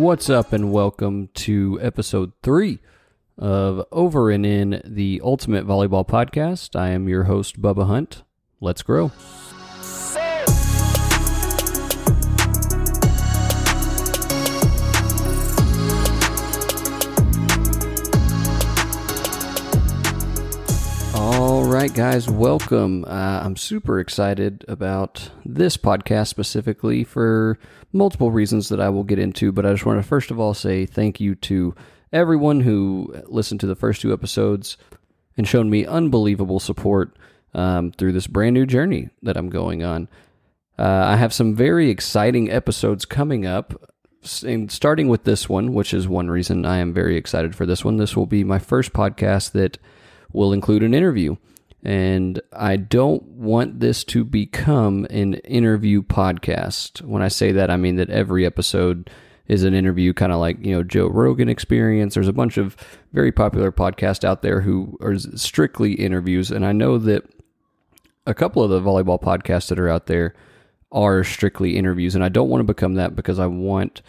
What's up, and welcome to episode three of Over and In, the Ultimate Volleyball Podcast. I am your host, Bubba Hunt. Let's grow. Right, guys, welcome. Uh, I'm super excited about this podcast specifically for multiple reasons that I will get into, but I just want to first of all say thank you to everyone who listened to the first two episodes and shown me unbelievable support um, through this brand new journey that I'm going on. Uh, I have some very exciting episodes coming up, starting with this one, which is one reason I am very excited for this one. This will be my first podcast that will include an interview. And I don't want this to become an interview podcast. When I say that, I mean that every episode is an interview, kind of like, you know, Joe Rogan experience. There's a bunch of very popular podcasts out there who are strictly interviews. And I know that a couple of the volleyball podcasts that are out there are strictly interviews. And I don't want to become that because I want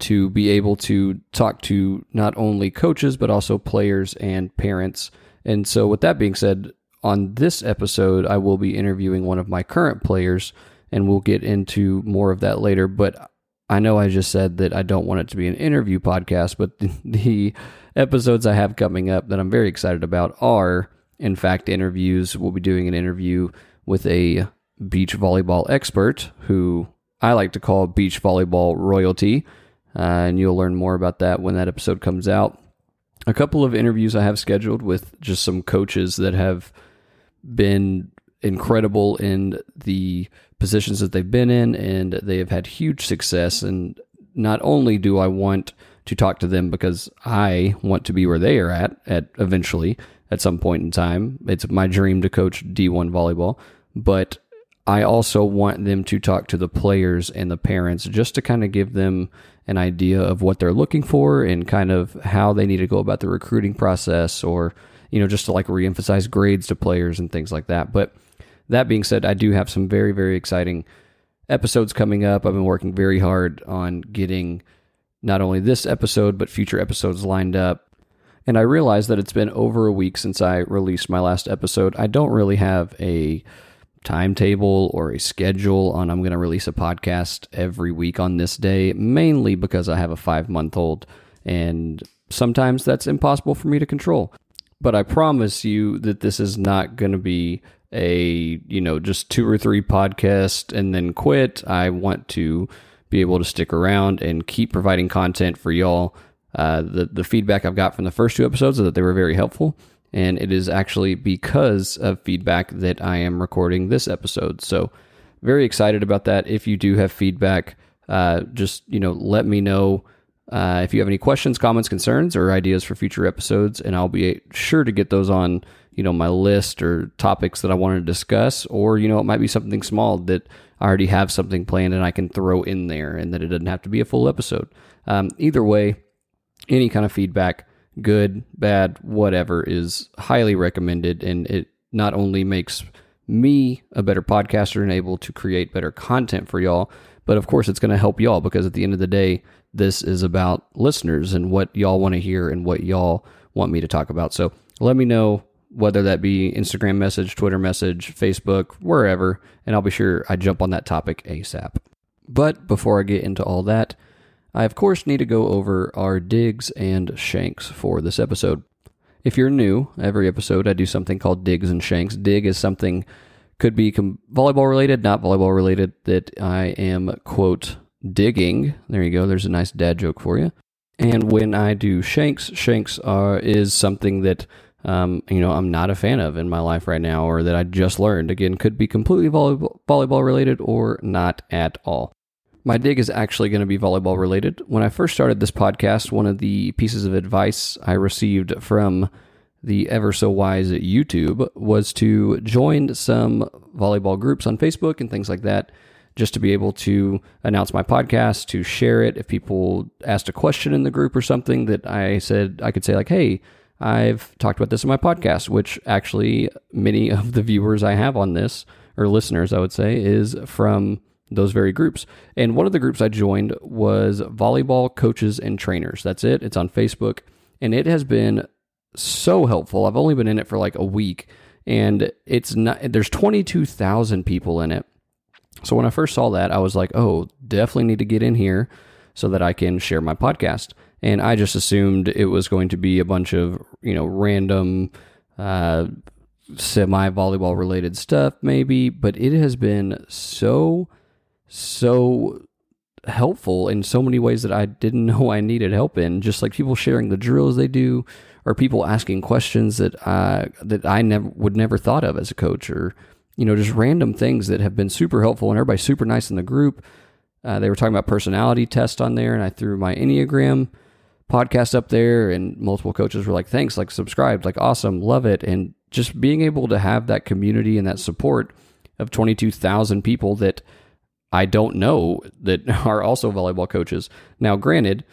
to be able to talk to not only coaches, but also players and parents. And so, with that being said, on this episode, I will be interviewing one of my current players, and we'll get into more of that later. But I know I just said that I don't want it to be an interview podcast, but the, episodes I have coming up that I'm very excited about are, in fact, interviews. We'll be doing an interview with a beach volleyball expert who I like to call beach volleyball royalty. Uh, and you'll learn more about that when that episode comes out. A couple of interviews I have scheduled with just some coaches that have been incredible in the positions that they've been in, and they have had huge success. And not only do I want to talk to them because I want to be where they are at at eventually at some point in time. It's my dream to coach D1 volleyball, but I also want them to talk to the players and the parents just to kind of give them an idea of what they're looking for and kind of how they need to go about the recruiting process or you know, just to like reemphasize grades to players and things like that. But that being said, I do have some very, very exciting episodes coming up. I've been working very hard on getting not only this episode, but future episodes lined up. And I realize that it's been over a week since I released my last episode. I don't really have a timetable or a schedule on I'm going to release a podcast every week on this day, mainly because I have a five month old. And sometimes that's impossible for me to control but I promise you that this is not going to be a, you know, just two or three podcasts and then quit. I want to be able to stick around and keep providing content for y'all. Uh, the, the feedback I've got from the first two episodes is that they were very helpful. And it is actually because of feedback that I am recording this episode. So, very excited about that. If you do have feedback, uh, just, you know, let me know uh, if you have any questions, comments, concerns, or ideas for future episodes, and I'll be sure to get those on you know my list or topics that I want to discuss, or you know it might be something small that I already have something planned and I can throw in there, and that it doesn't have to be a full episode. Um, either way, any kind of feedback, good, bad, whatever, is highly recommended, and it not only makes me a better podcaster and able to create better content for y'all, but of course it's going to help y'all because at the end of the day this is about listeners and what y'all want to hear and what y'all want me to talk about. So let me know whether that be Instagram message, Twitter message, Facebook, wherever, and I'll be sure I jump on that topic ASAP. But before I get into all that, I of course need to go over our digs and shanks for this episode. If you're new, every episode I do something called digs and shanks. Dig is something could be volleyball related, not volleyball related that I am quote digging. There you go. There's a nice dad joke for you. And when I do shanks, shanks are is something that um, you know I'm not a fan of in my life right now, or that I just learned. Again, could be completely volleyball, volleyball related or not at all. My dig is actually going to be volleyball related. When I first started this podcast, one of the pieces of advice I received from the ever so wise YouTube was to join some volleyball groups on Facebook and things like that just to be able to announce my podcast, to share it. If people asked a question in the group or something that I said, I could say, like, hey, I've talked about this in my podcast, which actually many of the viewers I have on this, or listeners, I would say, is from those very groups. And one of the groups I joined was Volleyball Coaches and Trainers. That's it. It's on Facebook. And it has been so helpful. I've only been in it for like a week and it's not there's 22,000 people in it. So when I first saw that, I was like, "Oh, definitely need to get in here so that I can share my podcast." And I just assumed it was going to be a bunch of, you know, random uh, semi volleyball related stuff maybe, but it has been so so helpful in so many ways that I didn't know I needed help in. Just like people sharing the drills they do, or people asking questions that I that I never would never thought of as a coach, or you know just random things that have been super helpful. And everybody's super nice in the group. Uh, they were talking about personality test on there, and I threw my enneagram podcast up there, and multiple coaches were like, "Thanks, like subscribed, like awesome, love it," and just being able to have that community and that support of twenty two thousand people that I don't know that are also volleyball coaches. Now, granted,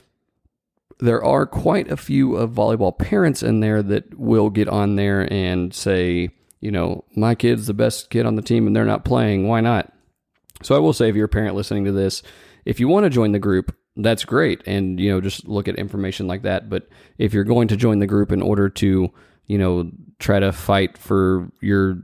there are quite a few of volleyball parents in there that will get on there and say, you know, my kid's the best kid on the team and they're not playing. Why not? So I will say, if you're a parent listening to this, if you want to join the group, that's great. And, you know, just look at information like that. But if you're going to join the group in order to, you know, try to fight for your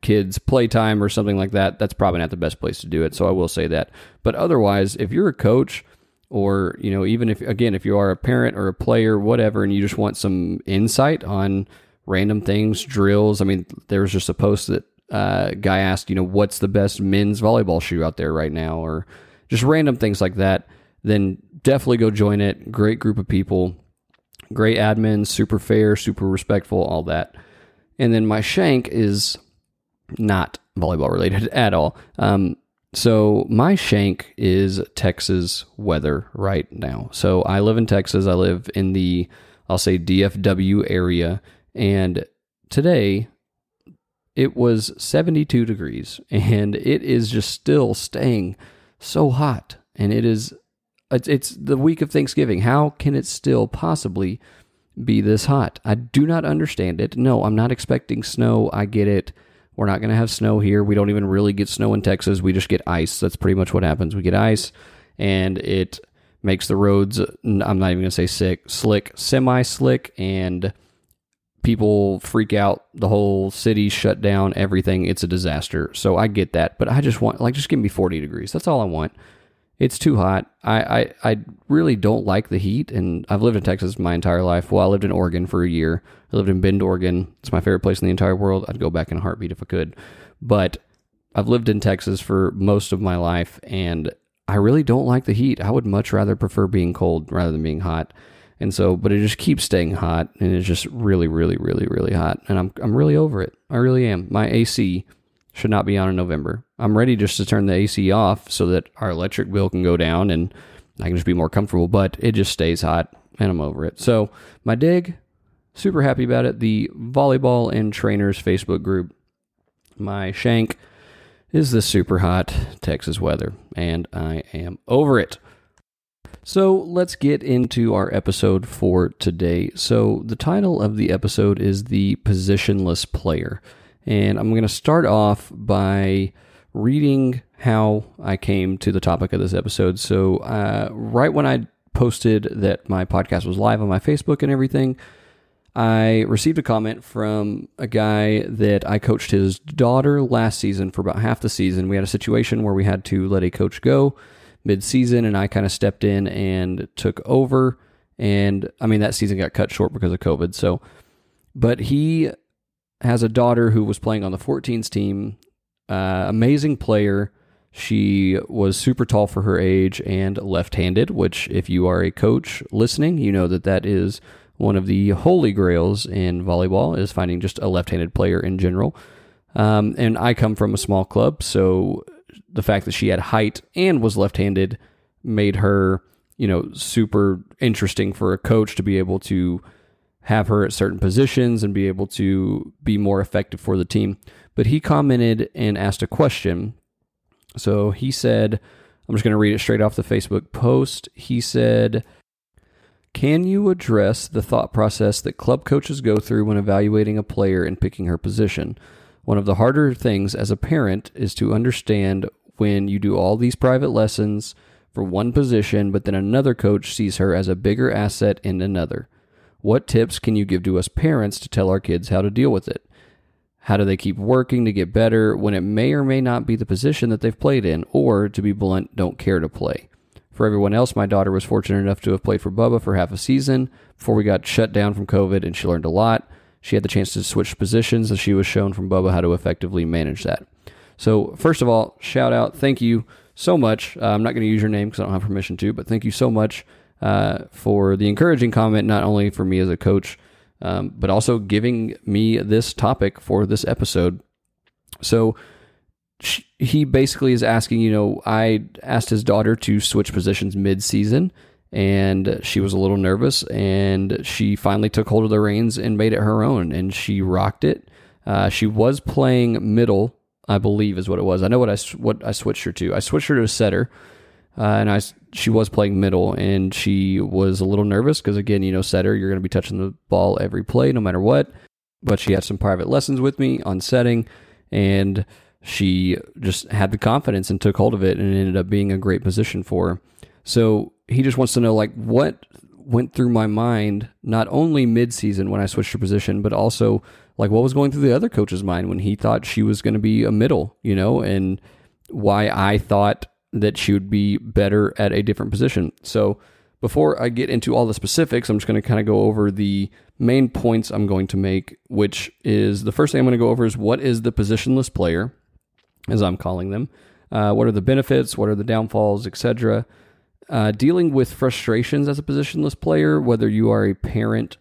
kids playtime or something like that, that's probably not the best place to do it. So I will say that. But otherwise, if you're a coach or, you know, even if again, if you are a parent or a player, whatever, and you just want some insight on random things, drills. I mean, there was just a post that uh, guy asked, you know, what's the best men's volleyball shoe out there right now, or just random things like that. Then definitely go join it. Great group of people, great admins, super fair, super respectful, all that. And then my shank is not volleyball related at all. Um, so my shank is Texas weather right now. So I live in Texas. I live in the I'll say DFW area, and today it was 72 degrees, and it is just still staying so hot. And it is it's, the week of Thanksgiving. How can it still possibly be this hot? I do not understand it. No, I'm not expecting snow. I get it. We're not going to have snow here. We don't even really get snow in Texas. We just get ice. That's pretty much what happens. We get ice, and it makes the roads. I'm not even going to say sick, slick, semi slick, and people freak out. The whole city shut down. Everything. It's a disaster. So I get that, but I just want like just give me 40 degrees. That's all I want. It's too hot. I, I, I really don't like the heat, and I've lived in Texas my entire life. Well, I lived in Oregon for a year. I lived in Bend, Oregon. It's my favorite place in the entire world. I'd go back in a heartbeat if I could. But I've lived in Texas for most of my life, and I really don't like the heat. I would much rather prefer being cold rather than being hot. And so, but it just keeps staying hot, and it's just really, really, really, really hot. And I'm I'm really over it. I really am. My AC should not be on in November. I'm ready just to turn the AC off so that our electric bill can go down and I can just be more comfortable, but it just stays hot and I'm over it. So, my dig, super happy about it. The volleyball and trainers Facebook group, my shank is the super hot Texas weather, and I am over it. So let's get into our episode for today. So, the title of the episode is The Positionless Player. And I'm going to start off by reading how I came to the topic of this episode. So, uh, right when I posted that my podcast was live on my Facebook and everything, I received a comment from a guy that I coached his daughter last season for about half the season. We had a situation where we had to let a coach go mid season, and I kind of stepped in and took over. And I mean, that season got cut short because of COVID. So, but he has a daughter who was playing on the 14s team. Uh, amazing player. She was super tall for her age and left handed, which, if you are a coach listening, you know that that is one of the holy grails in volleyball, is finding just a left handed player in general. Um, and I come from a small club, so the fact that she had height and was left handed made her, you know, super interesting for a coach to be able to have her at certain positions and be able to be more effective for the team. But he commented and asked a question. So he said, I'm just going to read it straight off the Facebook post. He said, Can you address the thought process that club coaches go through when evaluating a player and picking her position? One of the harder things as a parent is to understand when you do all these private lessons for one position, but then another coach sees her as a bigger asset in another. What tips can you give to us parents to tell our kids how to deal with it? How do they keep working to get better when it may or may not be the position that they've played in, or to be blunt, don't care to play? For everyone else, my daughter was fortunate enough to have played for Bubba for half a season before we got shut down from COVID, and she learned a lot. She had the chance to switch positions, and she was shown from Bubba how to effectively manage that. So, first of all, shout out, thank you so much. Uh, I'm not going to use your name because I don't have permission to, but thank you so much uh, for the encouraging comment, not only for me as a coach, um, but also giving me this topic for this episode. So, he basically is asking, you know, I asked his daughter to switch positions mid season and she was a little nervous and she finally took hold of the reins and made it her own and she rocked it. Uh, she was playing middle, I believe is what it was. I know what I, what I switched her to. I switched her to a setter. Uh, and I, she was playing middle, and she was a little nervous because, again, you know, setter, you're going to be touching the ball every play, no matter what. But she had some private lessons with me on setting, and she just had the confidence and took hold of it and it ended up being a great position for her. So he just wants to know like what went through my mind not only mid-season when I switched her position, but also like what was going through the other coach's mind when he thought she was going to be a middle, you know, and why I thought that she would be better at a different position. So before I get into all the specifics, I'm just going to kind of go over the main points I'm going to make, which is the first thing I'm going to go over is what is the positionless player? as I'm calling them. Uh, what are the benefits? What are the downfalls, etc. Uh, dealing with frustrations as a positionless player, whether you are a parent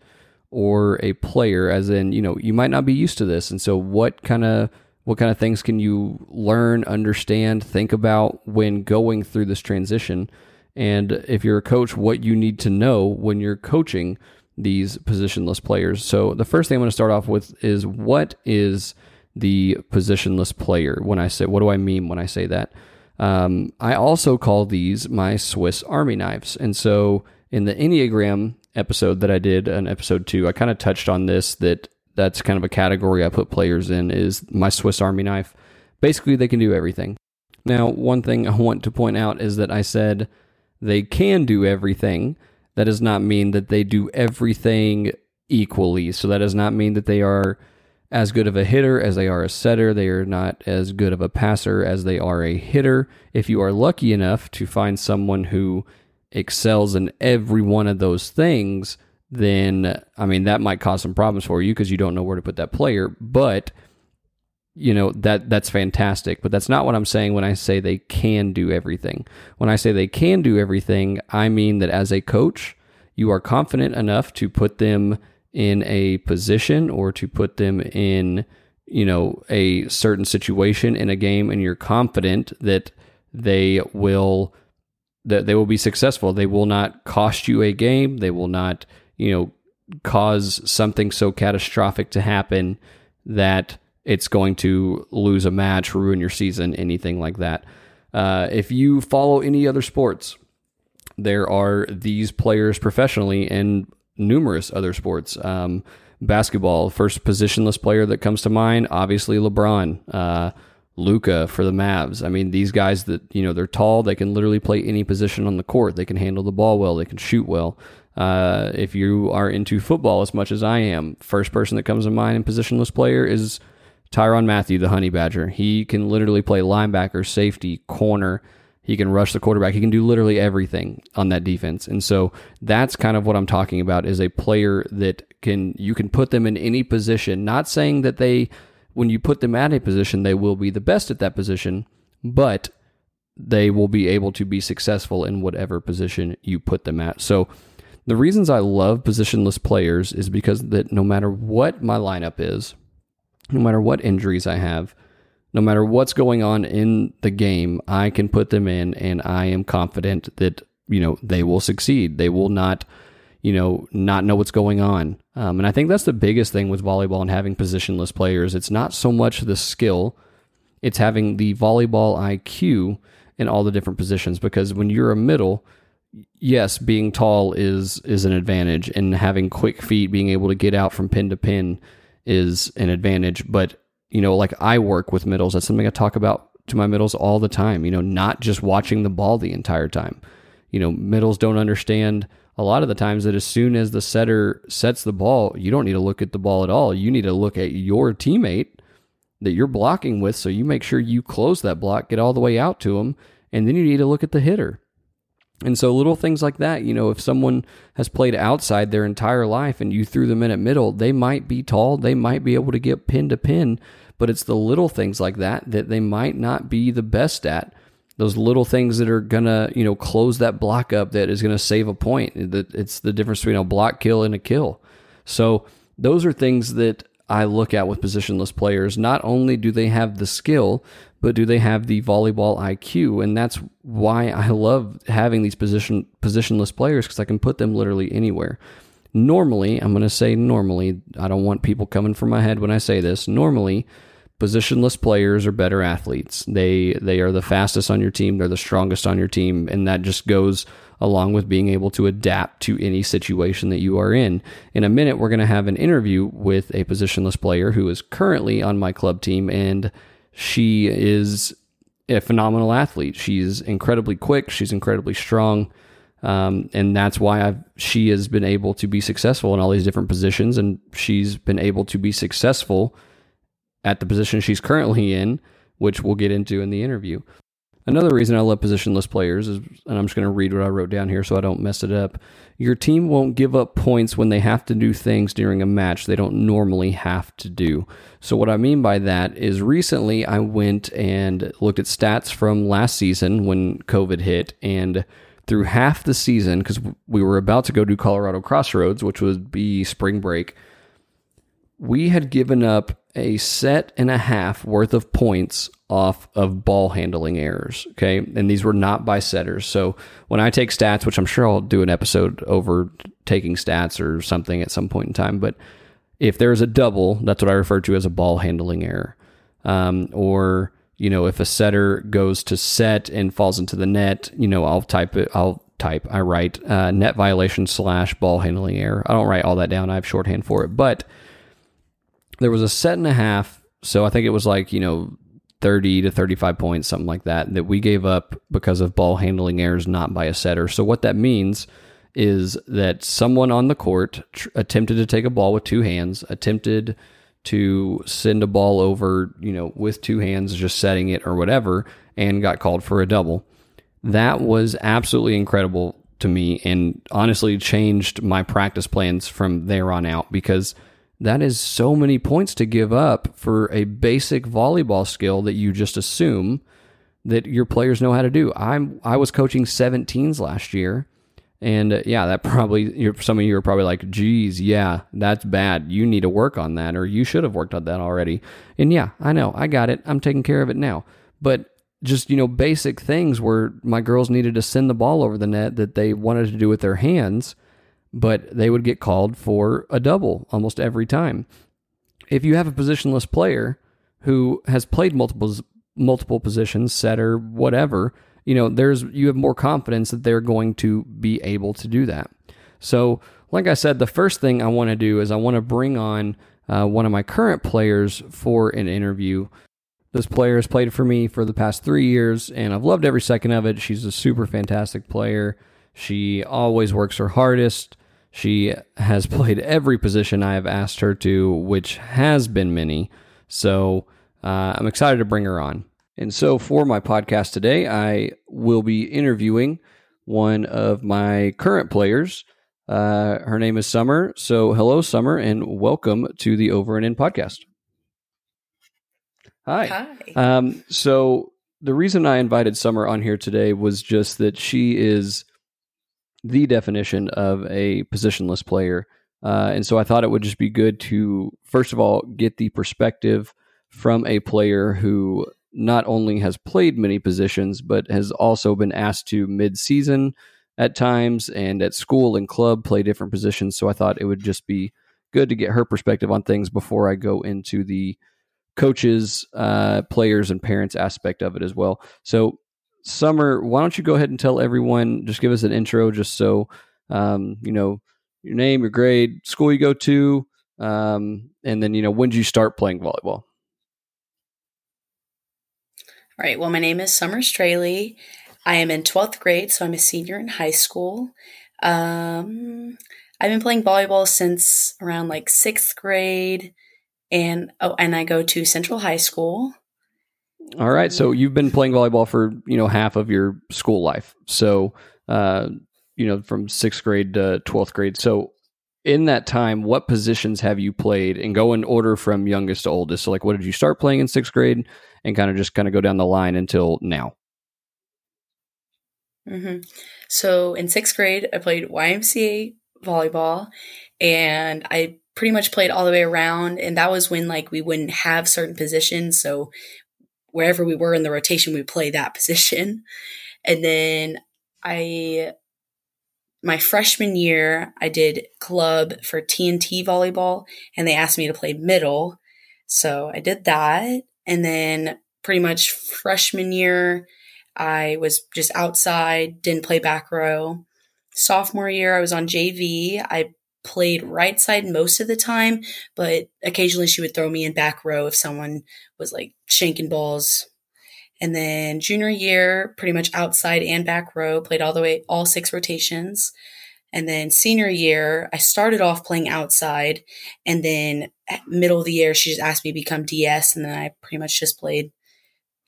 or a player, as in you know you might not be used to this, and so what kind of what kind of things can you learn, understand, think about when going through this transition? And if you're a coach, what you need to know when you're coaching these positionless players. So the first thing I'm going to start off with is what is the positionless player. When I say, what do I mean when I say that? Um, I also call these my Swiss Army knives. And so in the Enneagram episode that I did, an episode two, I kind of touched on this that that's kind of a category I put players in is my Swiss Army knife. Basically, they can do everything. Now, one thing I want to point out is that I said they can do everything. That does not mean that they do everything equally. So that does not mean that they are as good of a hitter as they are a setter. They are not as good of a passer as they are a hitter. If you are lucky enough to find someone who excels in every one of those things, then I mean that might cause some problems for you because you don't know where to put that player. But you know that that's fantastic but that's not what i'm saying when i say they can do everything when i say they can do everything i mean that as a coach you are confident enough to put them in a position or to put them in you know a certain situation in a game and you're confident that they will that they will be successful. They will not cost you a game. They will not you know cause something so catastrophic to happen that it's going to lose a match ruin your season anything like that. Uh, if you follow any other sports there are these players professionally and numerous other sports. Um, basketball, first positionless player that comes to mind, obviously LeBron, uh, Luka for the Mavs. I mean, these guys that you know they're tall, they can literally play any position on the court. They can handle the ball well. They can shoot well. Uh, if you are into football as much as I am, first person that comes to mind in positionless player is Tyrann Mathieu, the Honey Badger. He can literally play linebacker, safety, corner. He can rush the quarterback. He can do literally everything on that defense. And so that's kind of what I'm talking about is a player that can you can put them in any position. Not saying that they when you put them at a position they will be the best at that position, but they will be able to be successful in whatever position you put them at. So the reasons I love positionless players is because that no matter what my lineup is, no matter what injuries I have, no matter what's going on in the game, I can put them in and I am confident that, you know, they will succeed. They will not, you know, not know what's going on. Um, and I think that's the biggest thing with volleyball and having positionless players. It's not so much the skill, it's having the volleyball IQ in all the different positions because when you're a middle, yes, being tall is is an advantage and having quick feet, being able to get out from pin to pin is an advantage, but you know, like I work with middles. That's something I talk about to my middles all the time, you know, not just watching the ball the entire time. You know, middles don't understand a lot of the times that as soon as the setter sets the ball, you don't need to look at the ball at all. You need to look at your teammate that you're blocking with so you make sure you close that block, get all the way out to them, and then you need to look at the hitter. And so little things like that, you know, if someone has played outside their entire life and you threw them in at middle, they might be tall, they might be able to get pin to pin, but it's the little things like that that they might not be the best at. Those little things that are gonna, you know, close that block up that is gonna save a point. It's the difference between a block kill and a kill. So those are things that I look at with positionless players. Not only do they have the skill, but do they have the volleyball IQ? And that's why I love having these position positionless players because I can put them literally anywhere. Normally, I'm going to say normally, I don't want people coming from my head when I say this. Normally, positionless players are better athletes. They they are the fastest on your team, they're the strongest on your team, and that just goes along with being able to adapt to any situation that you are in. In a minute, we're going to have an interview with a positionless player who is currently on my club team and she is a phenomenal athlete. She's incredibly quick. She's incredibly strong. Um, and that's why I've, she has been able to be successful in all these different positions. And she's been able to be successful at the position she's currently in, which we'll get into in the interview. Another reason I love positionless players is, and I'm just going to read what I wrote down here so I don't mess it up. Your team won't give up points when they have to do things during a match they don't normally have to do. So, what I mean by that is recently I went and looked at stats from last season when COVID hit, and through half the season, because we were about to go do Colorado Crossroads, which would be spring break, we had given up a set and a half worth of points off of ball handling errors. Okay. And these were not by setters. So when I take stats, which I'm sure I'll do an episode over taking stats or something at some point in time, but if there's a double, that's what I refer to as a ball handling error. Um, or, you know, if a setter goes to set and falls into the net, you know, I'll type it, I'll type, I write uh, net violation slash ball handling error. I don't write all that down. I have shorthand for it. But there was a set and a half. So I think it was like, you know, 30 to 35 points, something like that, that we gave up because of ball handling errors, not by a setter. So what that means is that someone on the court tr- attempted to take a ball with two hands, attempted to send a ball over, you know, with two hands, just setting it or whatever, and got called for a double. That was absolutely incredible to me and honestly changed my practice plans from there on out because – that is so many points to give up for a basic volleyball skill that you just assume that your players know how to do. I'm I was coaching 17s last year, and uh, yeah, that probably some of you are probably like, "Geez, yeah, that's bad. You need to work on that, or you should have worked on that already." And yeah, I know, I got it. I'm taking care of it now. But just you know, basic things where my girls needed to send the ball over the net that they wanted to do with their hands but they would get called for a double almost every time. If you have a positionless player who has played multiple multiple positions, setter, whatever, you know, there's you have more confidence that they're going to be able to do that. So, like I said, the first thing I want to do is I want to bring on uh, one of my current players for an interview. This player has played for me for the past three years, and I've loved every second of it. She's a super fantastic player. She always works her hardest. She has played every position I have asked her to, which has been many. So uh, I'm excited to bring her on. And so for my podcast today, I will be interviewing one of my current players. Uh, her name is Summer. So hello, Summer, and welcome to the Over and In podcast. Hi. Hi. Um, so the reason I invited Summer on here today was just that she is the definition of a positionless player. Uh, and so I thought it would just be good to, first of all, get the perspective from a player who not only has played many positions, but has also been asked to mid season at times and at school and club play different positions. So I thought it would just be good to get her perspective on things before I go into the coaches, uh, players, and parents aspect of it as well. So Summer, why don't you go ahead and tell everyone, just give us an intro, just so um, you know your name, your grade, school you go to, um, and then you know when did you start playing volleyball? All right. Well, my name is Summer Straley. I am in 12th grade, so I'm a senior in high school. Um, I've been playing volleyball since around like sixth grade, and oh, and I go to Central High School. All right, so you've been playing volleyball for you know half of your school life. So, uh, you know, from sixth grade to twelfth grade. So, in that time, what positions have you played? And go in order from youngest to oldest. So, like, what did you start playing in sixth grade, and kind of just kind of go down the line until now? Mm-hmm. So in sixth grade, I played YMCA volleyball, and I pretty much played all the way around. And that was when like we wouldn't have certain positions, so wherever we were in the rotation, we play that position. And then I, my freshman year, I did club for TNT volleyball, and they asked me to play middle, so I did that. And then pretty much freshman year I was just outside, didn't play back row. Sophomore year, I was on JV. I played right side most of the time, but occasionally she would throw me in back row if someone was like shanking balls. And then junior year, pretty much outside and back row, played all the way, all six rotations. And then senior year, I started off playing outside. And then middle of the year, she just asked me to become DS. And then I pretty much just played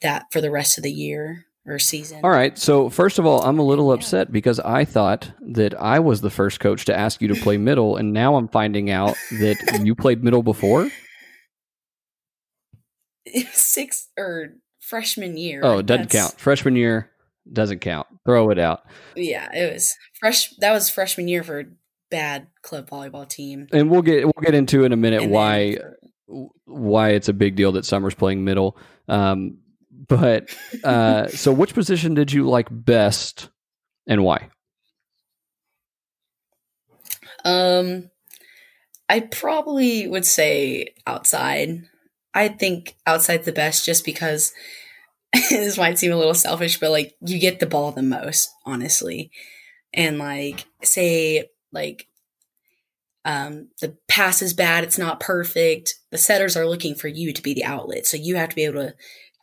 that for the rest of the year or season. All right. So first of all, I'm a little upset because I thought that I was the first coach to ask you to play middle, and now I'm finding out that you played middle before. Sixth or freshman year. Oh, it doesn't count. Freshman year doesn't count. Throw it out. Yeah, it was fresh. That was freshman year for bad club volleyball team. And we'll get we'll get into in a minute and why for, why it's a big deal that Summer's playing middle. Um, but uh, so, which position did you like best, and why? Um, I probably would say outside. I think outside's the best, just because this might seem a little selfish, but like you get the ball the most, honestly, and like say like um, the pass is bad, it's not perfect. The setters are looking for you to be the outlet, so you have to be able to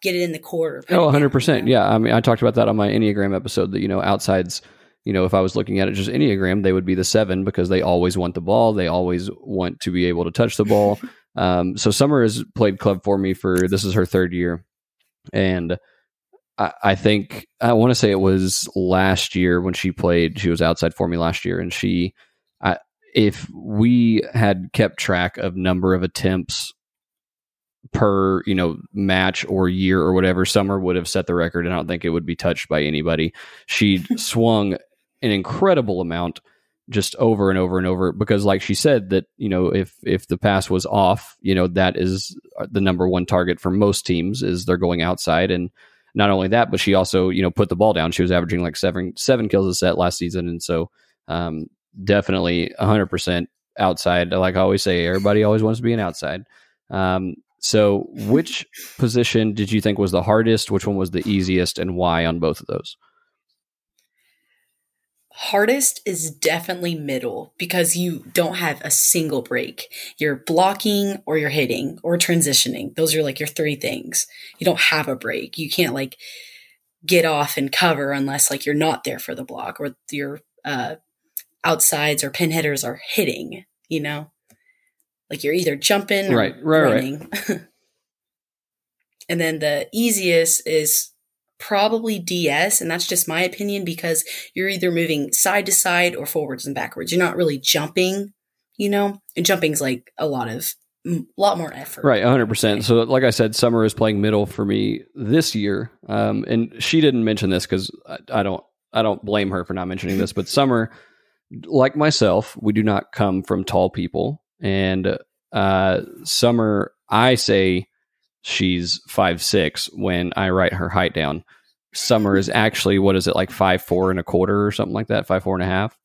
get it in the court. oh, 100%. Yeah. I mean, I talked about that on my Enneagram episode that, you know, outsides, you know, if I was looking at it just Enneagram, they would be the seven because they always want the ball. They always want to be able to touch the ball. um, so Summer has played club for me for this is her third year. And I, I think I want to say it was last year when she played, she was outside for me last year. And she, I, if we had kept track of number of attempts per you know match or year or whatever summer would have set the record and i don't think it would be touched by anybody. She swung an incredible amount just over and over and over because like she said that you know if if the pass was off you know that is the number one target for most teams is they're going outside. And not only that but she also you know put the ball down. She was averaging like seven seven kills a set last season. And so um, definitely 100% outside. Like i always say everybody always wants to be an outside. Um, so, which position did you think was the hardest? Which one was the easiest, and why on both of those? Hardest is definitely middle because you don't have a single break. You're blocking or you're hitting or transitioning. Those are like your three things. You don't have a break. You can't like get off and cover unless like you're not there for the block or your uh, outsides or pin hitters are hitting, you know? Like you're either jumping right, right, running. Right. and then the easiest is probably DS, and that's just my opinion because you're either moving side to side or forwards and backwards. You're not really jumping, you know. And jumping's like a lot of a lot more effort. Right, 100%. So like I said Summer is playing middle for me this year. Um, and she didn't mention this cuz I, I don't I don't blame her for not mentioning this, but Summer like myself, we do not come from tall people and uh, Summer, I say she's five six when I write her height down. Summer is actually what is it like five four and a quarter or something like that, five four and a half.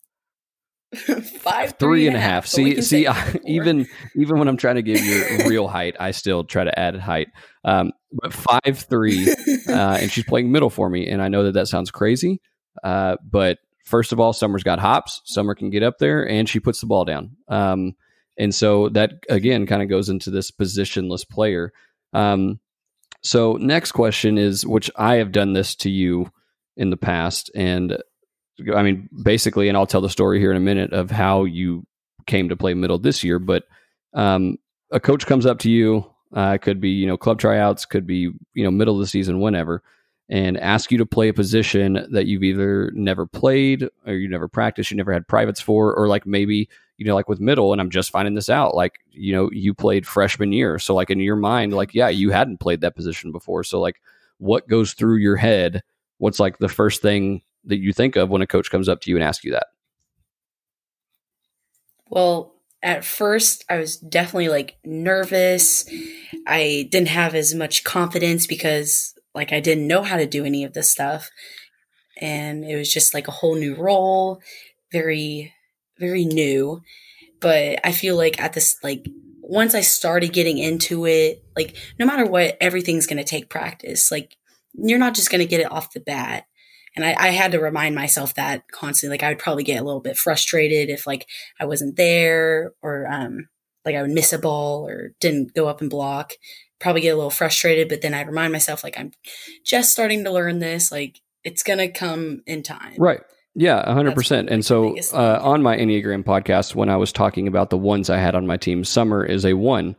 five three and a half. half. See, see, I, even even when I'm trying to give you real height, I still try to add height. Um, but five three, uh, and she's playing middle for me, and I know that that sounds crazy, uh, but first of all, Summer's got hops. Summer can get up there, and she puts the ball down. Um, and so that again kind of goes into this positionless player. Um, So, next question is which I have done this to you in the past. And I mean, basically, and I'll tell the story here in a minute of how you came to play middle this year. But um, a coach comes up to you, uh, could be, you know, club tryouts, could be, you know, middle of the season, whenever, and ask you to play a position that you've either never played or you never practiced, you never had privates for, or like maybe you know, like with middle, and I'm just finding this out, like, you know, you played freshman year. So, like, in your mind, like, yeah, you hadn't played that position before. So, like, what goes through your head? What's like the first thing that you think of when a coach comes up to you and asks you that? Well, at first, I was definitely like nervous. I didn't have as much confidence because, like, I didn't know how to do any of this stuff. And it was just like a whole new role, very very new, but I feel like at this like once I started getting into it, like no matter what, everything's going to take practice. Like you're not just going to get it off the bat. And I, I, had to remind myself that constantly. Like I would probably get a little bit frustrated if like I wasn't there or um like I would miss a ball or didn't go up and block. Probably get a little frustrated, but then I'd remind myself like I'm just starting to learn this. Like it's gonna come in time. Right. Yeah, 100%. And so uh, on my Enneagram podcast, when I was talking about the ones I had on my team, Summer is a one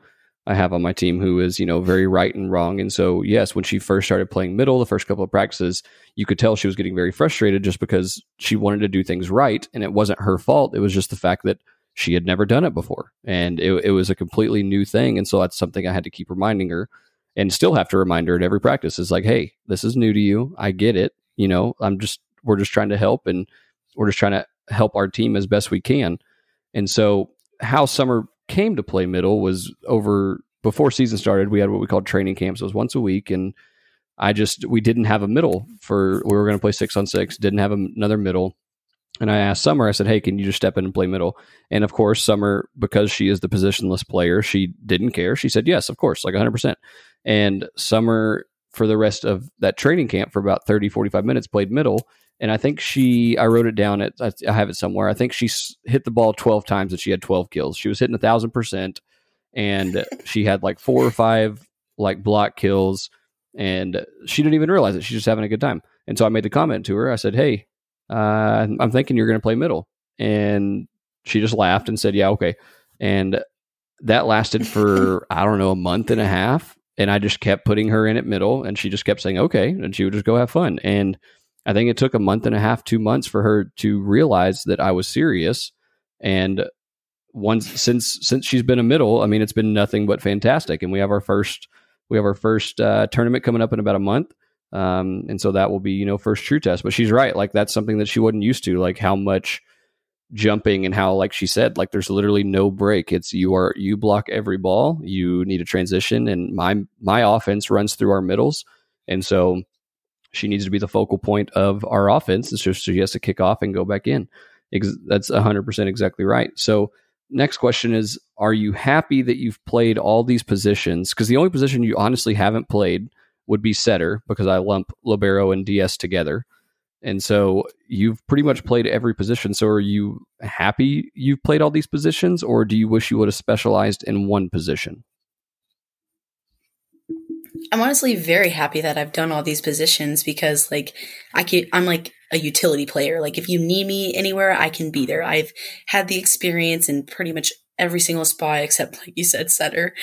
I have on my team who is, you know, very right and wrong. And so, yes, when she first started playing middle, the first couple of practices, you could tell she was getting very frustrated just because she wanted to do things right. And it wasn't her fault. It was just the fact that she had never done it before. And it, it was a completely new thing. And so that's something I had to keep reminding her and still have to remind her at every practice is like, hey, this is new to you. I get it. You know, I'm just we're just trying to help and we're just trying to help our team as best we can. And so how summer came to play middle was over before season started. We had what we called training camps. It was once a week, and I just we didn't have a middle for we were going to play six on six. Didn't have another middle, and I asked Summer. I said, "Hey, can you just step in and play middle?" And of course, Summer, because she is the positionless player, she didn't care. She said, "Yes, of course, like 100." percent And Summer, for the rest of that training camp, for about 30, 45 minutes, played middle and I think she I wrote it down at I have it somewhere. I think she hit the ball 12 times and she had 12 kills. She was hitting a thousand percent and she had like four or five like block kills and she didn't even realize it. She's just having a good time. And so I made the comment to her. I said, "Hey, uh, I'm thinking you're going to play middle." And she just laughed and said, "Yeah, okay." And that lasted for I don't know a month and a half, and I just kept putting her in at middle, and she just kept saying, "Okay," and she would just go have fun. And I think it took a month and a half, two months for her to realize that I was serious. And once since since she's been a middle, I mean, it's been nothing but fantastic. And we have our first we have our first uh, tournament coming up in about a month. Um, and so that will be you know first true test. But she's right, like that's something that she wasn't used to, like how much jumping and how like she said like there's literally no break it's you are you block every ball you need a transition and my my offense runs through our middles and so she needs to be the focal point of our offense. So she has to kick off and go back in. That's 100% exactly right. So, next question is Are you happy that you've played all these positions? Because the only position you honestly haven't played would be setter because I lump Libero and DS together. And so you've pretty much played every position. So are you happy you've played all these positions, or do you wish you would have specialized in one position? I'm honestly very happy that I've done all these positions because like I can I'm like a utility player. Like if you need me anywhere, I can be there. I've had the experience in pretty much every single spot except like you said setter.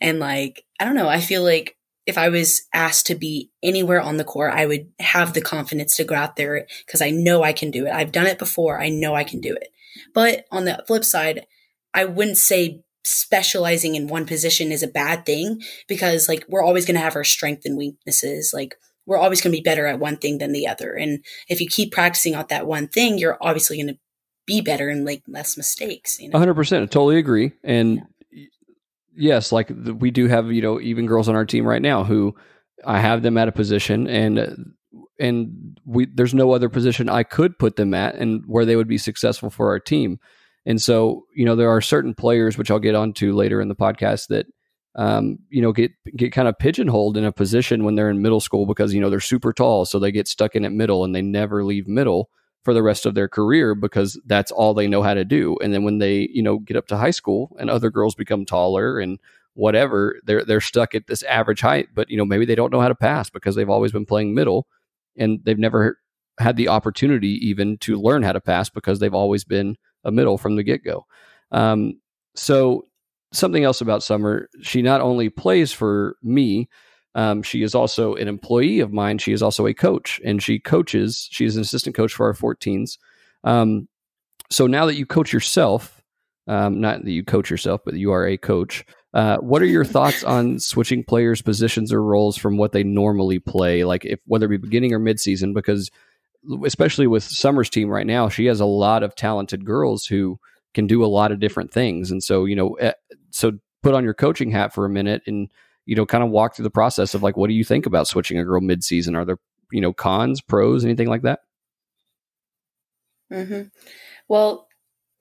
And like I don't know, I feel like if I was asked to be anywhere on the court, I would have the confidence to go out there because I know I can do it. I've done it before. I know I can do it. But on the flip side, I wouldn't say specializing in one position is a bad thing because like we're always going to have our strengths and weaknesses. Like we're always going to be better at one thing than the other. And if you keep practicing on that one thing you're obviously going to be better and make less mistakes you know? 100% I totally agree. And yeah. yes like we do have you know even girls on our team right now who i have them at a position and and we there's no other position i could put them at and where they would be successful for our team and so, you know, there are certain players, which I'll get onto later in the podcast, that um, you know, get get kind of pigeonholed in a position when they're in middle school because you know they're super tall, so they get stuck in at middle and they never leave middle for the rest of their career because that's all they know how to do. And then when they you know get up to high school and other girls become taller and whatever, they're they're stuck at this average height, but you know maybe they don't know how to pass because they've always been playing middle, and they've never had the opportunity even to learn how to pass because they've always been a middle from the get go. Um, so something else about Summer, she not only plays for me, um, she is also an employee of mine. She is also a coach, and she coaches. She is an assistant coach for our 14s. Um, so now that you coach yourself, um, not that you coach yourself, but you are a coach. Uh, what are your thoughts on switching players' positions or roles from what they normally play, like if whether it be beginning or midseason? Because especially with Summer's team right now, she has a lot of talented girls who can do a lot of different things, and so you know, eh, so put on your coaching hat for a minute and you know, kind of walk through the process of like, what do you think about switching a girl mid-season? Are there, you know, cons, pros, anything like that? Mm-hmm. Well,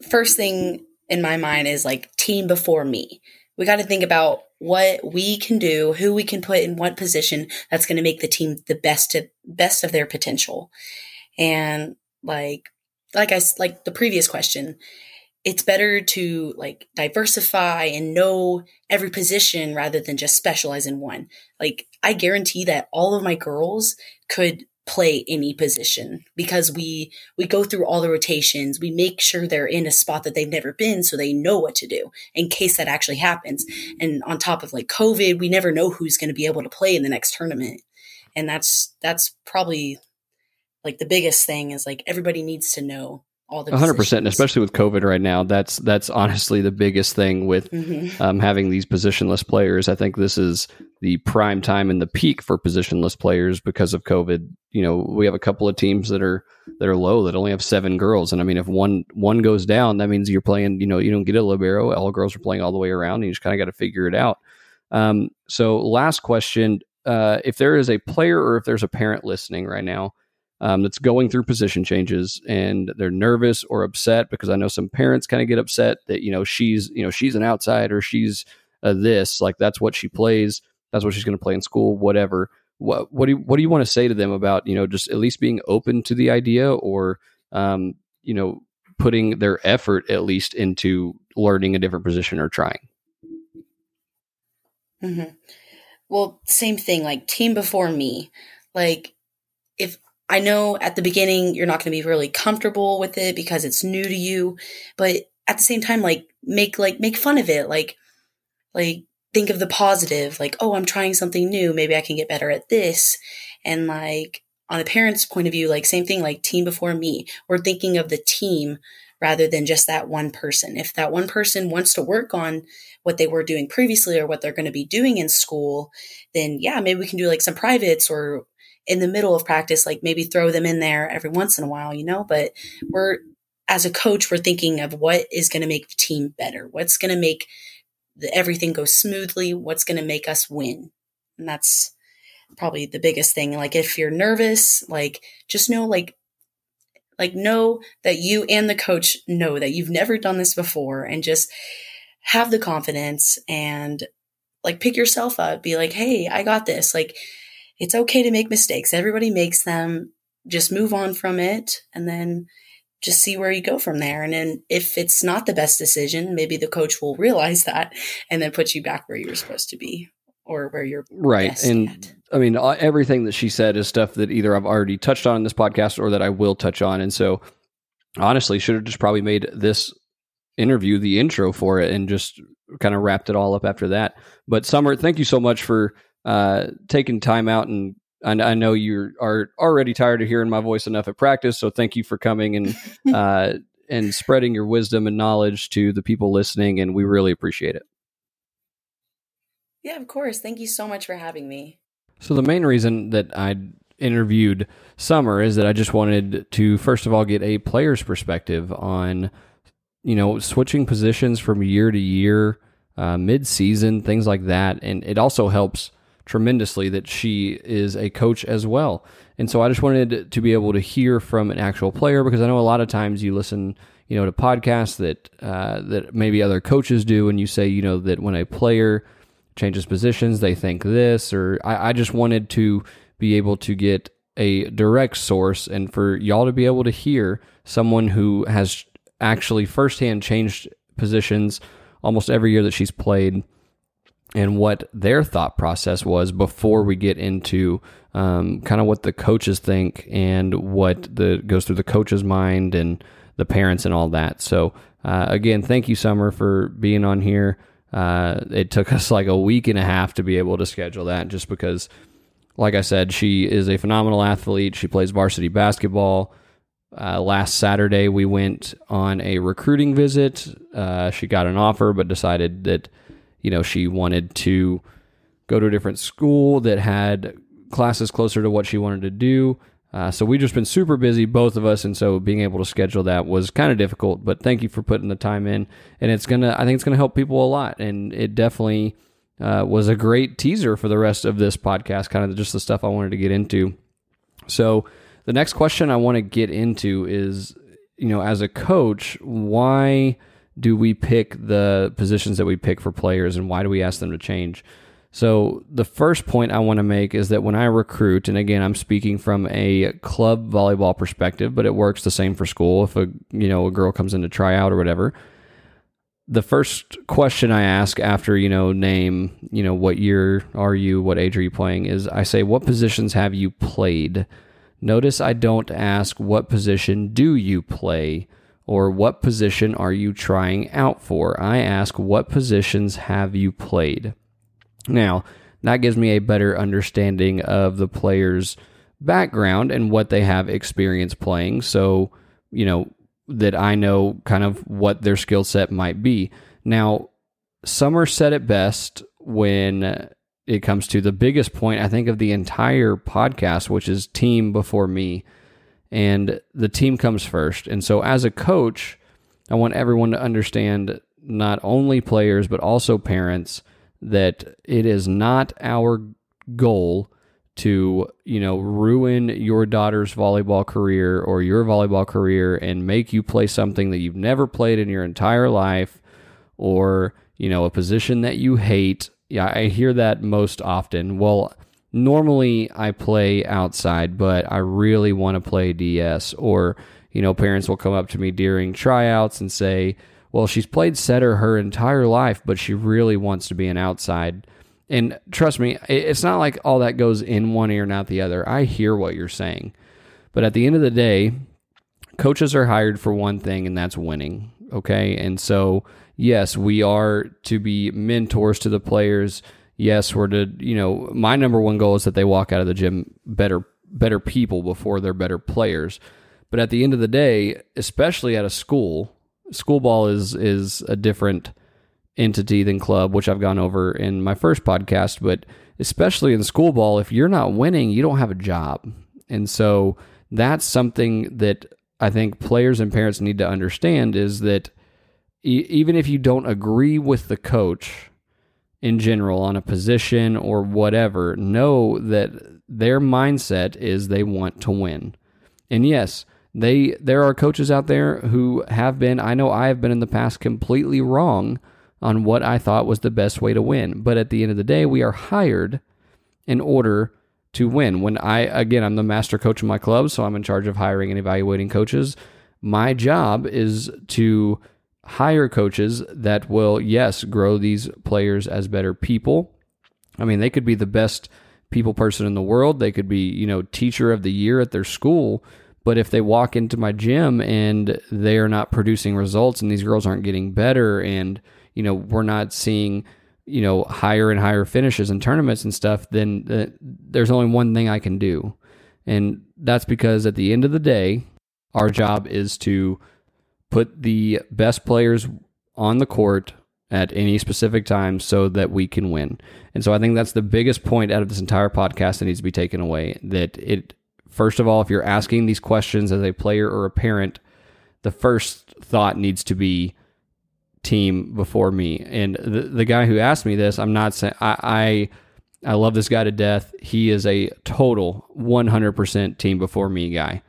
first thing in my mind is like team before me. We got to think about what we can do, who we can put in what position that's going to make the team the best to, best of their potential. And like like I like the previous question, it's better to like diversify and know every position rather than just specialize in one. Like I guarantee that all of my girls could play any position because we we go through all the rotations. We make sure they're in a spot that they've never been so they know what to do in case that actually happens. And on top of like covid we never know who's going to be able to play in the next tournament. And that's that's probably like the biggest thing is like everybody needs to know all the 100% and especially with covid right now that's that's honestly the biggest thing with mm-hmm. um, having these positionless players. I think this is the prime time and the peak for positionless players because of covid. You know we have a couple of teams that are that are low that only have seven girls and i mean if one one goes down that means you're playing you know you don't get a libero all girls are playing all the way around and you just kind of got to figure it out. Um, so last question uh, if there is a player or if there's a parent listening right now um, that's going through position changes and they're nervous or upset because I know some parents kind of get upset that you know she's you know she's an outsider, she's uh, this like that's what she plays, that's what she's going to play in school, whatever. What what do you, what do you want to say to them about you know just at least being open to the idea or um, you know putting their effort at least into learning a different position or trying? Mm-hmm. Well, same thing. Like team before me, like if I know at the beginning you're not going to be really comfortable with it because it's new to you, but at the same time, like make like make fun of it, like like think of the positive, like oh I'm trying something new, maybe I can get better at this, and like on a parent's point of view, like same thing, like team before me, we're thinking of the team rather than just that one person. If that one person wants to work on what they were doing previously or what they're going to be doing in school, then yeah, maybe we can do like some privates or in the middle of practice, like maybe throw them in there every once in a while, you know, but we're, as a coach, we're thinking of what is going to make the team better. What's going to make the, everything go smoothly? What's going to make us win? And that's probably the biggest thing. Like if you're nervous, like just know, like, like know that you and the coach know that you've never done this before and just have the confidence and like pick yourself up, be like, Hey, I got this. Like, it's okay to make mistakes. Everybody makes them. Just move on from it and then just see where you go from there. And then if it's not the best decision, maybe the coach will realize that and then put you back where you're supposed to be or where you're right. and at. I mean, uh, everything that she said is stuff that either I've already touched on in this podcast or that I will touch on. And so honestly, should have just probably made this interview the intro for it and just kind of wrapped it all up after that. But Summer, thank you so much for uh, taking time out and I, I, know you are already tired of hearing my voice enough at practice. So thank you for coming and uh, and spreading your wisdom and knowledge to the people listening, and we really appreciate it. Yeah, of course. Thank you so much for having me. So the main reason that I interviewed Summer is that I just wanted to first of all get a player's perspective on you know switching positions from year to year, uh, mid season, things like that, and it also helps tremendously that she is a coach as well. And so I just wanted to be able to hear from an actual player because I know a lot of times you listen, you know, to podcasts that uh, that maybe other coaches do, and you say, you know, that when a player changes positions, they think this, or I, I just wanted to be able to get a direct source and for y'all to be able to hear someone who has actually firsthand changed positions almost every year that she's played and what their thought process was before we get into um, kind of what the coaches think and what the goes through the coach's mind and the parents and all that. So uh, again, thank you, Summer, for being on here. Uh, it took us like a week and a half to be able to schedule that, just because, like I said, she is a phenomenal athlete. She plays varsity basketball. Uh, last Saturday, we went on a recruiting visit. Uh, she got an offer, but decided that you know she wanted to go to a different school that had classes closer to what she wanted to do. Uh, so we've just been super busy, both of us, and so being able to schedule that was kind of difficult. But thank you for putting the time in, and it's gonna, I think it's gonna help people a lot, and it definitely uh, was a great teaser for the rest of this podcast, kind of just the stuff I wanted to get into. So the next question I want to get into is, you know, as a coach, why do we pick the positions that we pick for players, and why do we ask them to change? So the first point I want to make is that when I recruit, and again, I'm speaking from a club volleyball perspective, but it works the same for school. If a you know a girl comes in to try out or whatever, the first question I ask after you know name, you know what year are you, what age are you playing, is I say what positions have you played. Notice I don't ask what position do you play or what position are you trying out for. I ask what positions have you played. Now, that gives me a better understanding of the player's background and what they have experience playing. So, you know, that I know kind of what their skill set might be. Now, Summer said it best when it comes to the biggest point, I think, of the entire podcast, which is team before me. And the team comes first. And so, as a coach, I want everyone to understand not only players, but also parents that it is not our goal to you know ruin your daughter's volleyball career or your volleyball career and make you play something that you've never played in your entire life or you know a position that you hate yeah i hear that most often well normally i play outside but i really want to play ds or you know parents will come up to me during tryouts and say well, she's played setter her entire life, but she really wants to be an outside. And trust me, it's not like all that goes in one ear and out the other. I hear what you're saying. But at the end of the day, coaches are hired for one thing, and that's winning. Okay. And so, yes, we are to be mentors to the players. Yes, we're to, you know, my number one goal is that they walk out of the gym better, better people before they're better players. But at the end of the day, especially at a school, school ball is is a different entity than club, which I've gone over in my first podcast. But especially in school ball, if you're not winning, you don't have a job, and so that's something that I think players and parents need to understand is that even if you don't agree with the coach in general on a position or whatever, know that their mindset is they want to win. And yes, they there are coaches out there who have been I know I have been in the past completely wrong on what I thought was the best way to win. But at the end of the day, we are hired in order to win. When I again I'm the master coach of my club, so I'm in charge of hiring and evaluating coaches. My job is to hire coaches that will yes, grow these players as better people. I mean, they could be the best people person in the world. They could be, you know, teacher of the year at their school, but if they walk into my gym and they are not producing results and these girls aren't getting better and, you know, we're not seeing, you know, higher and higher finishes in tournaments and stuff, then uh, there's only one thing I can do. And that's because at the end of the day, our job is to put the best players on the court at any specific time so that we can win. And so I think that's the biggest point out of this entire podcast that needs to be taken away that it First of all, if you're asking these questions as a player or a parent, the first thought needs to be team before me. And the, the guy who asked me this, I'm not saying I, I I love this guy to death. He is a total 100% team before me guy.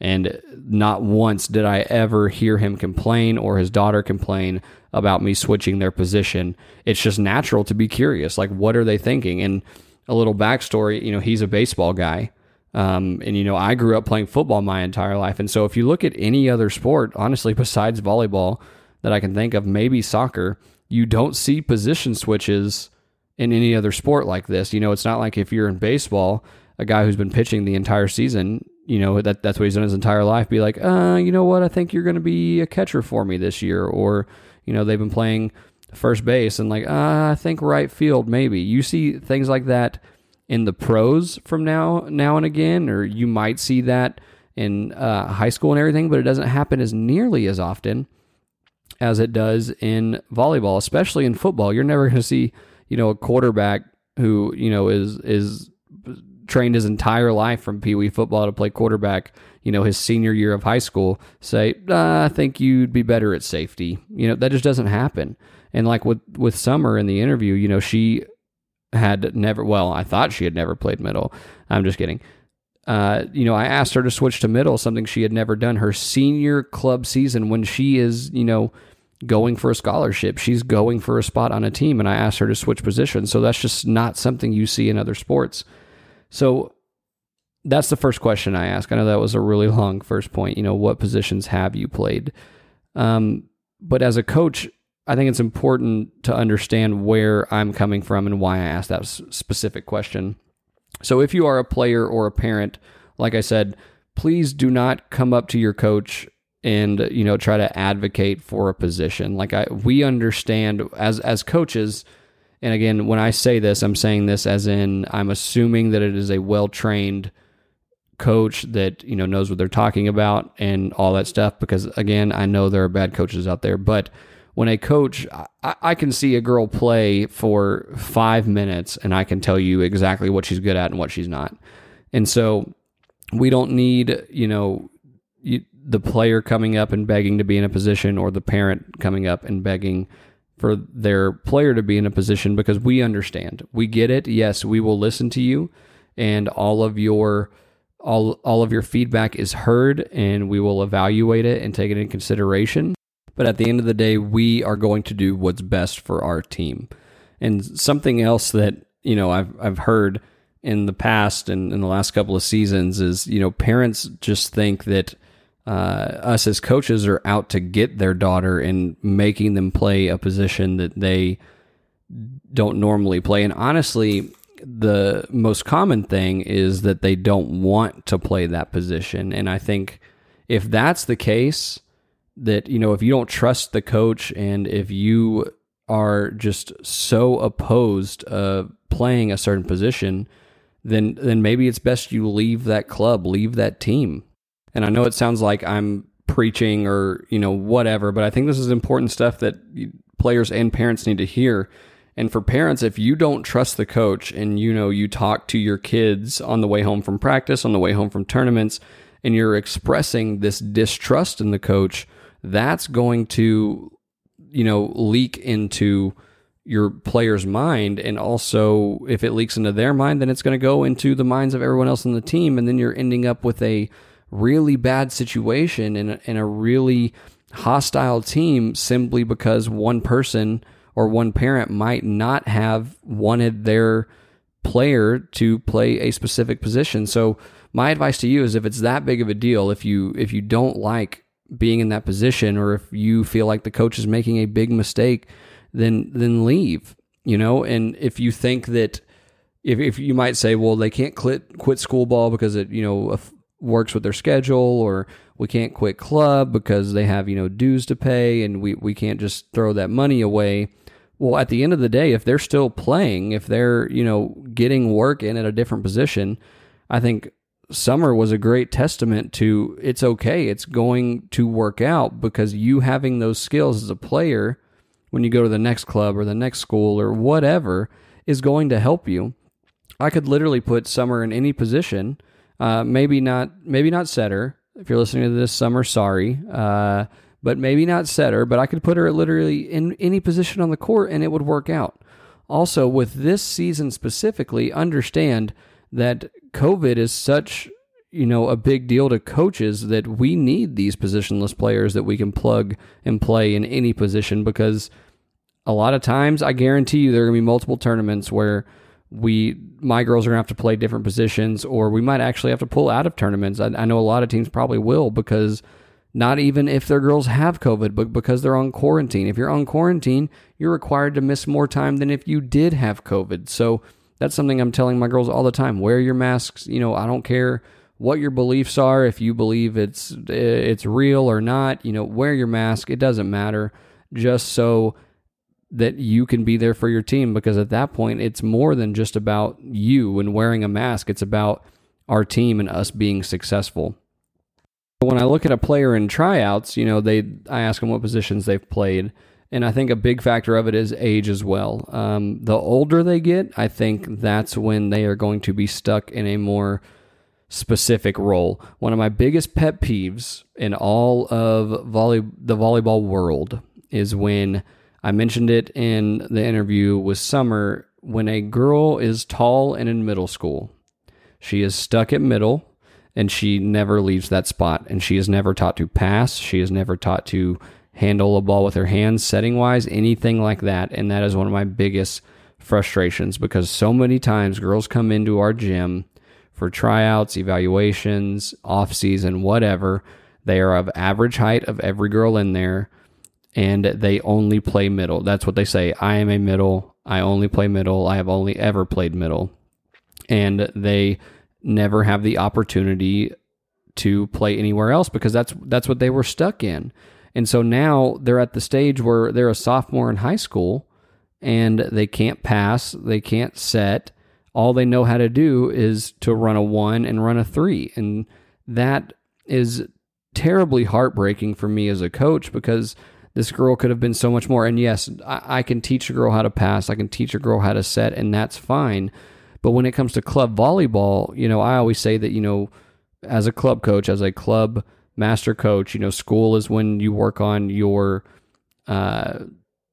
And not once did I ever hear him complain or his daughter complain about me switching their position. It's just natural to be curious. Like, what are they thinking? And a little backstory you know, he's a baseball guy. Um, and you know, I grew up playing football my entire life, and so if you look at any other sport, honestly, besides volleyball, that I can think of, maybe soccer, you don't see position switches in any other sport like this. You know, it's not like if you're in baseball, a guy who's been pitching the entire season, you know, that that's what he's done his entire life, be like, uh, you know what, I think you're going to be a catcher for me this year. Or, you know, they've been playing first base and like, uh, I think right field, maybe. You see things like that in the pros from now now and again, or you might see that in uh, high school and everything, but it doesn't happen as nearly as often as it does in volleyball, especially in football. You're never going to see you know, a quarterback who, you know, is is trained his entire life from Pee Wee football to play quarterback, you know, his senior year of high school, say, I think you'd be better at safety. You know, that just doesn't happen. And like with with Summer in the interview, you know, she had never. Well, I thought she had never played middle. I'm just kidding. Uh, you know, I asked her to switch to middle, something she had never done. Her senior club season, when she is, you know, going for a scholarship. She's going for a spot on a team, and I asked her to switch positions. So that's just not something you see in other sports. So that's the first question I ask. I know that was a really long first point. You know, what positions have you played? Um, but as a coach, I think it's important to understand where I'm coming from and why I asked that specific question. So if you are a player or a parent, like I said, please do not come up to your coach and you know try to advocate for a position like I we understand as as coaches and again when I say this I'm saying this as in I'm assuming that it is a well-trained coach that you know knows what they're talking about and all that stuff because again I know there are bad coaches out there. But when a coach I, I can see a girl play for 5 minutes and I can tell you exactly what she's good at and what she's not. And so we don't need you know you, the player coming up and begging to be in a position or the parent coming up and begging for their player to be in a position because we understand. We get it. Yes, we will listen to you and all of your all all of your feedback is heard and we will evaluate it and take it in consideration. But at the end of the day, we are going to do what's best for our team. And something else that, you know, I've I've heard in the past and in the last couple of seasons is, you know, parents just think that uh, us as coaches are out to get their daughter and making them play a position that they don't normally play. And honestly, the most common thing is that they don't want to play that position. And I think if that's the case, that, you know, if you don't trust the coach and if you are just so opposed of playing a certain position, then then maybe it's best you leave that club, leave that team. And I know it sounds like I'm preaching or, you know, whatever, but I think this is important stuff that players and parents need to hear. And for parents, if you don't trust the coach and you know you talk to your kids on the way home from practice, on the way home from tournaments, and you're expressing this distrust in the coach, that's going to, you know, leak into your player's mind. And also, if it leaks into their mind, then it's going to go into the minds of everyone else on the team. And then you're ending up with a really bad situation in a, in a really hostile team simply because one person or one parent might not have wanted their player to play a specific position. So my advice to you is if it's that big of a deal, if you if you don't like being in that position or if you feel like the coach is making a big mistake, then then leave, you know? And if you think that if, if you might say, well, they can't quit quit school ball because it, you know, works with their schedule or we can't quit club because they have you know dues to pay and we, we can't just throw that money away. Well at the end of the day if they're still playing if they're you know getting work in at a different position i think summer was a great testament to it's okay. It's going to work out because you having those skills as a player when you go to the next club or the next school or whatever is going to help you. I could literally put summer in any position uh, maybe not, maybe not setter. If you're listening to this summer, sorry. Uh, but maybe not setter. But I could put her at literally in any position on the court, and it would work out. Also, with this season specifically, understand that COVID is such you know a big deal to coaches that we need these positionless players that we can plug and play in any position because a lot of times I guarantee you there are going to be multiple tournaments where we my girls are gonna have to play different positions, or we might actually have to pull out of tournaments. I, I know a lot of teams probably will because not even if their girls have COVID, but because they're on quarantine. If you're on quarantine, you're required to miss more time than if you did have COVID. So that's something I'm telling my girls all the time. Wear your masks. You know, I don't care what your beliefs are. If you believe it's it's real or not, you know, wear your mask. It doesn't matter. Just so that you can be there for your team because at that point it's more than just about you and wearing a mask. It's about our team and us being successful. When I look at a player in tryouts, you know, they I ask them what positions they've played, and I think a big factor of it is age as well. Um, the older they get, I think that's when they are going to be stuck in a more specific role. One of my biggest pet peeves in all of volley the volleyball world is when I mentioned it in the interview with Summer when a girl is tall and in middle school. She is stuck at middle and she never leaves that spot. And she is never taught to pass. She is never taught to handle a ball with her hands, setting wise, anything like that. And that is one of my biggest frustrations because so many times girls come into our gym for tryouts, evaluations, off season, whatever. They are of average height of every girl in there and they only play middle. That's what they say. I am a middle. I only play middle. I have only ever played middle. And they never have the opportunity to play anywhere else because that's that's what they were stuck in. And so now they're at the stage where they're a sophomore in high school and they can't pass, they can't set. All they know how to do is to run a 1 and run a 3. And that is terribly heartbreaking for me as a coach because this girl could have been so much more. And yes, I, I, can teach a girl how to pass, I can teach a girl how to set, and that's fine. But when it comes to club volleyball, you know, I always say that, you know, as a club coach, as a club master coach, you know, school is when you work on your, uh,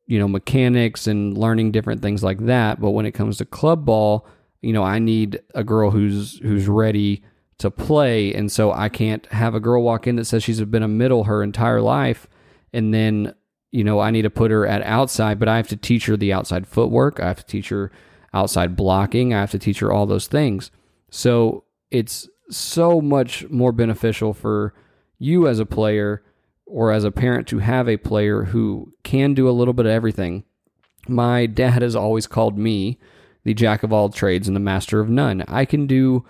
you know, mechanics and learning different things like that. But when it comes to club ball, you know, I need a girl who's who's ready to play, and so I can't have a girl walk in that says she's been a middle her entire life, and then you know I need to put her at outside, but I have to teach her the outside footwork. I have to teach her outside blocking. I have to teach her all those things. So it's so much more beneficial for you as a player or as a parent to have a player who can do a little bit of everything. My dad has always called me the jack of all trades and the master of none. I can do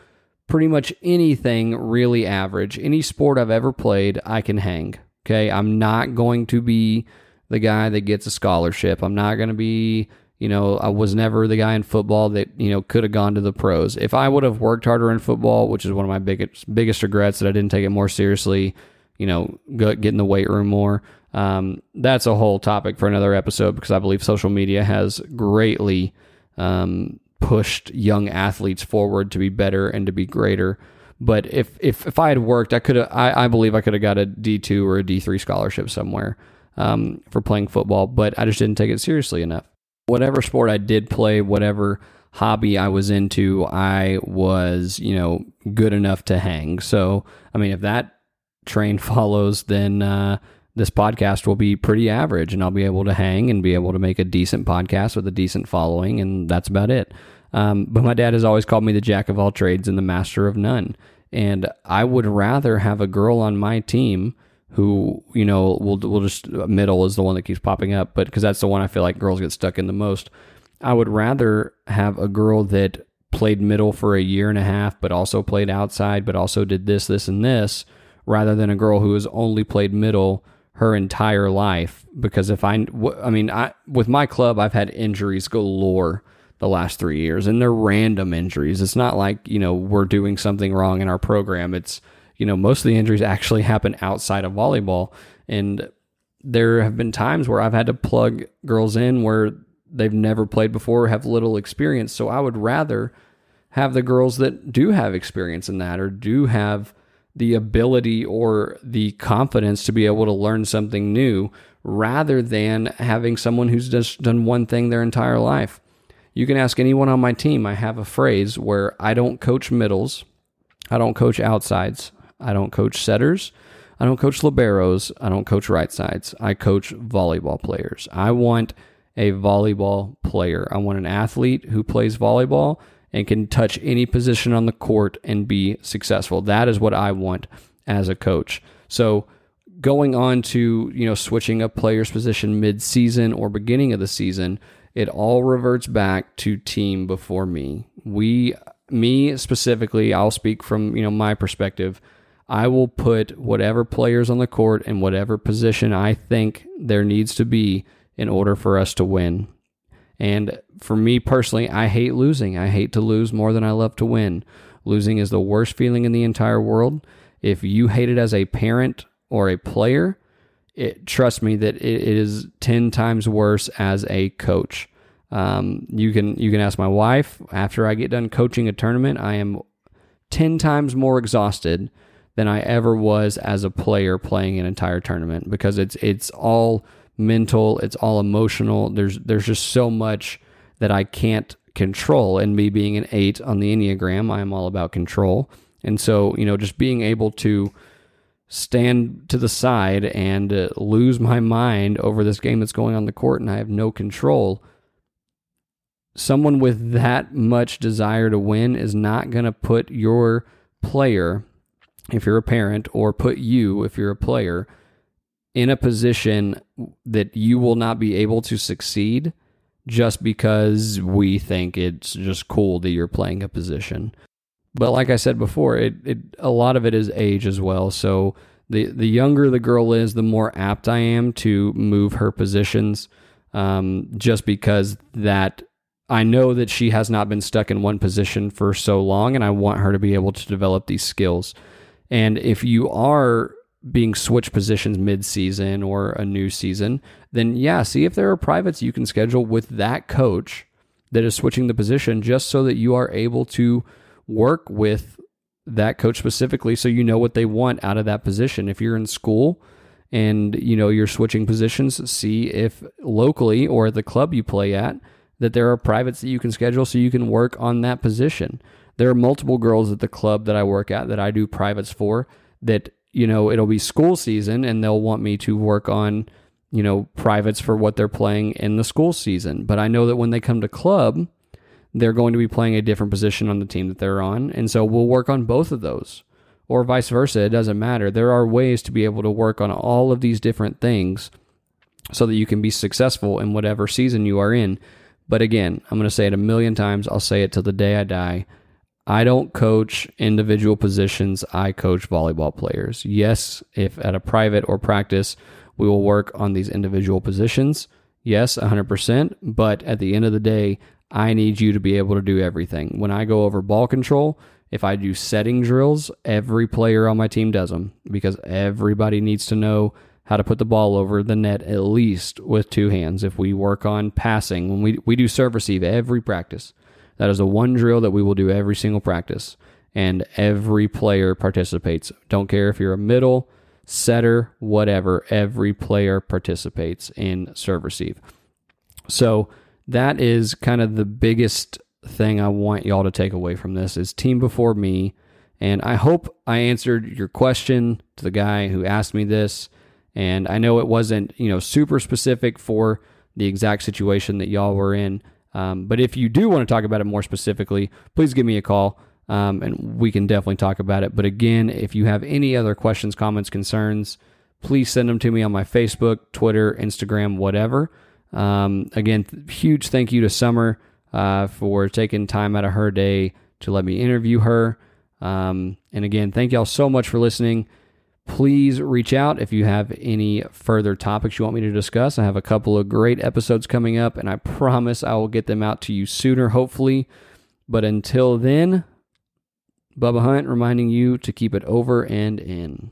pretty much anything really average. Any sport I've ever played, I can hang. Okay. I'm not going to be the guy that gets a scholarship. I'm not going to be you know, I was never the guy in football that, you know, could have gone to the pros. If I would have worked harder in football, which is one of my biggest biggest regrets that I didn't take it more seriously, you know, get in the weight room more. Um, that's a whole topic for another episode because I believe social media has greatly um, pushed young athletes forward to be better and to be greater. But if if, if I had worked, I could. I, I believe I could have got a D two or a D three scholarship somewhere um, for playing football. But I just didn't take it seriously enough whatever sport I did play, whatever hobby I was into, I was, you know, good enough to hang. So, I mean, if that train follows, then uh, this podcast will be pretty average and I'll be able to hang and be able to make a decent podcast with a decent following. And that's about it. Um, but my dad has always called me the jack of all trades and the master of none. And I would rather have a girl on my team who you know will will just middle is the one that keeps popping up, but because that's the one I feel like girls get stuck in the most. I would rather have a girl that played middle for a year and a half, but also played outside, but also did this, this, and this, rather than a girl who has only played middle her entire life. Because if I, I mean, I with my club, I've had injuries galore the last three years, and they're random injuries. It's not like you know we're doing something wrong in our program. It's you know, most of the injuries actually happen outside of volleyball. And there have been times where I've had to plug girls in where they've never played before, have little experience. So I would rather have the girls that do have experience in that or do have the ability or the confidence to be able to learn something new rather than having someone who's just done one thing their entire life. You can ask anyone on my team. I have a phrase where I don't coach middles, I don't coach outsides, I don't coach setters. I don't coach liberos. I don't coach right sides. I coach volleyball players. I want a volleyball player. I want an athlete who plays volleyball and can touch any position on the court and be successful. That is what I want as a coach. So going on to you know switching a player's position mid-season or beginning of the season it all reverts back to team before me. We me specifically i'll speak from you know my perspective. I will put whatever players on the court in whatever position i think there needs to be in order for us to win. And for me personally i hate losing. I hate to lose more than i love to win. Losing is the worst feeling in the entire world. If you hate it as a parent or a player, it, trust me that it, it is 10 times worse as a coach. Um, you can you can ask my wife after I get done coaching a tournament, I am 10 times more exhausted than I ever was as a player playing an entire tournament because it's it's all mental, it's all emotional. There's there's just so much that I can't control and me being an 8 on the Enneagram, I am all about control. And so, you know, just being able to stand to the side and uh, lose my mind over this game that's going on the court and I have no control. Someone with that much desire to win is not going to put your player, if you're a parent, or put you, if you're a player, in a position that you will not be able to succeed just because we think it's just cool that you're playing a position. But like I said before, it, it a lot of it is age as well. So the the younger the girl is, the more apt I am to move her positions, um, just because that I know that she has not been stuck in one position for so long, and I want her to be able to develop these skills. And if you are being switched positions mid-season or a new season, then yeah, see if there are privates you can schedule with that coach that is switching the position just so that you are able to work with that coach specifically so you know what they want out of that position. If you're in school and you know you're switching positions, see if locally or at the club you play at that there are privates that you can schedule so you can work on that position. There are multiple girls at the club that I work at that I do privates for that you know it'll be school season and they'll want me to work on you know privates for what they're playing in the school season. But I know that when they come to club, they're going to be playing a different position on the team that they're on. And so we'll work on both of those or vice versa. It doesn't matter. There are ways to be able to work on all of these different things so that you can be successful in whatever season you are in. But again, I'm going to say it a million times. I'll say it till the day I die. I don't coach individual positions. I coach volleyball players. Yes, if at a private or practice, we will work on these individual positions. Yes, 100%. But at the end of the day, I need you to be able to do everything. When I go over ball control, if I do setting drills, every player on my team does them because everybody needs to know how to put the ball over the net at least with two hands. If we work on passing, when we, we do serve receive every practice, that is the one drill that we will do every single practice. And every player participates. Don't care if you're a middle, setter, whatever, every player participates in serve receive. So, that is kind of the biggest thing I want y'all to take away from this is team before me. And I hope I answered your question to the guy who asked me this. And I know it wasn't, you know, super specific for the exact situation that y'all were in. Um, but if you do want to talk about it more specifically, please give me a call um, and we can definitely talk about it. But again, if you have any other questions, comments, concerns, please send them to me on my Facebook, Twitter, Instagram, whatever. Um, again, huge thank you to Summer uh, for taking time out of her day to let me interview her. Um, and again, thank y'all so much for listening. Please reach out if you have any further topics you want me to discuss. I have a couple of great episodes coming up, and I promise I will get them out to you sooner, hopefully. But until then, Bubba Hunt reminding you to keep it over and in.